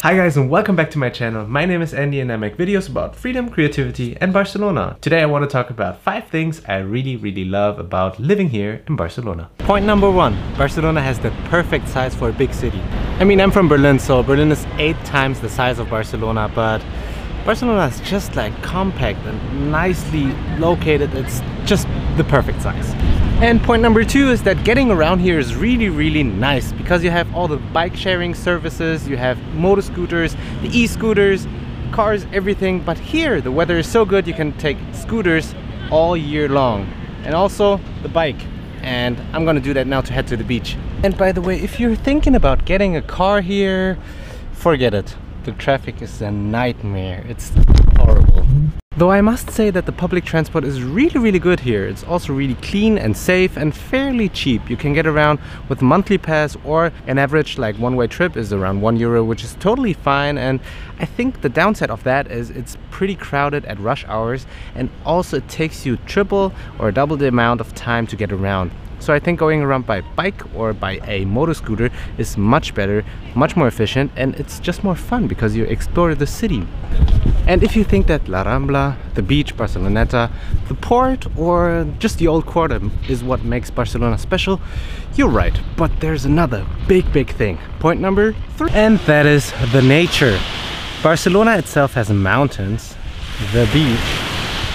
Hi guys and welcome back to my channel. My name is Andy and I make videos about freedom, creativity and Barcelona. Today I want to talk about 5 things I really really love about living here in Barcelona. Point number 1. Barcelona has the perfect size for a big city. I mean I'm from Berlin so Berlin is 8 times the size of Barcelona but Barcelona is just like compact and nicely located. It's just the perfect size. And point number two is that getting around here is really, really nice because you have all the bike sharing services, you have motor scooters, the e-scooters, cars, everything. But here, the weather is so good, you can take scooters all year long. And also the bike. And I'm gonna do that now to head to the beach. And by the way, if you're thinking about getting a car here, forget it. The traffic is a nightmare. It's horrible. Though I must say that the public transport is really really good here. It's also really clean and safe and fairly cheap. You can get around with monthly pass or an average like one-way trip is around one euro which is totally fine and I think the downside of that is it's pretty crowded at rush hours and also it takes you triple or double the amount of time to get around. So I think going around by bike or by a motor scooter is much better, much more efficient and it's just more fun because you explore the city. And if you think that La Rambla, the beach, Barceloneta, the port or just the old quarter is what makes Barcelona special, you're right. But there's another big, big thing. Point number three. And that is the nature. Barcelona itself has mountains, the beach,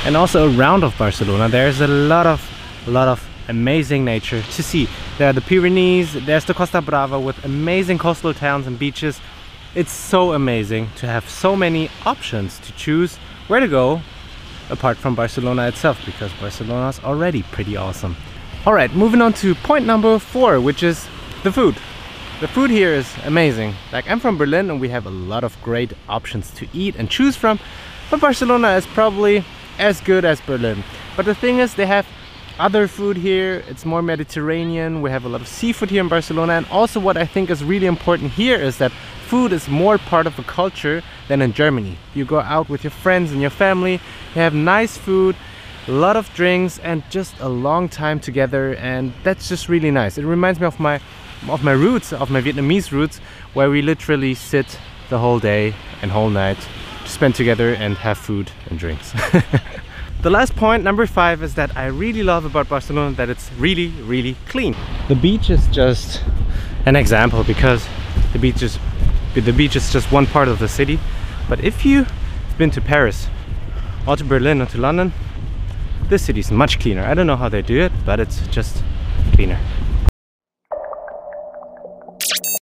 and also around of Barcelona there's a lot of, lot of amazing nature to see. There are the Pyrenees, there's the Costa Brava with amazing coastal towns and beaches. It's so amazing to have so many options to choose where to go apart from Barcelona itself because Barcelona is already pretty awesome. Alright, moving on to point number four, which is the food. The food here is amazing. Like I'm from Berlin and we have a lot of great options to eat and choose from, but Barcelona is probably as good as Berlin. But the thing is they have other food here. It's more mediterranean. We have a lot of seafood here in barcelona. And also what i think is really important here is that food is more part of a culture than in germany. You go out with your friends and your family you have nice food a lot of drinks and just a long time together. And that's just really nice. It reminds me of my of my roots of my vietnamese roots where we literally sit the whole day and whole night to spend together and have food and drinks The last point, number five, is that I really love about Barcelona that it's really, really clean. The beach is just an example because the beach is the beach is just one part of the city. But if you've been to Paris or to Berlin or to London, this city is much cleaner. I don't know how they do it, but it's just cleaner.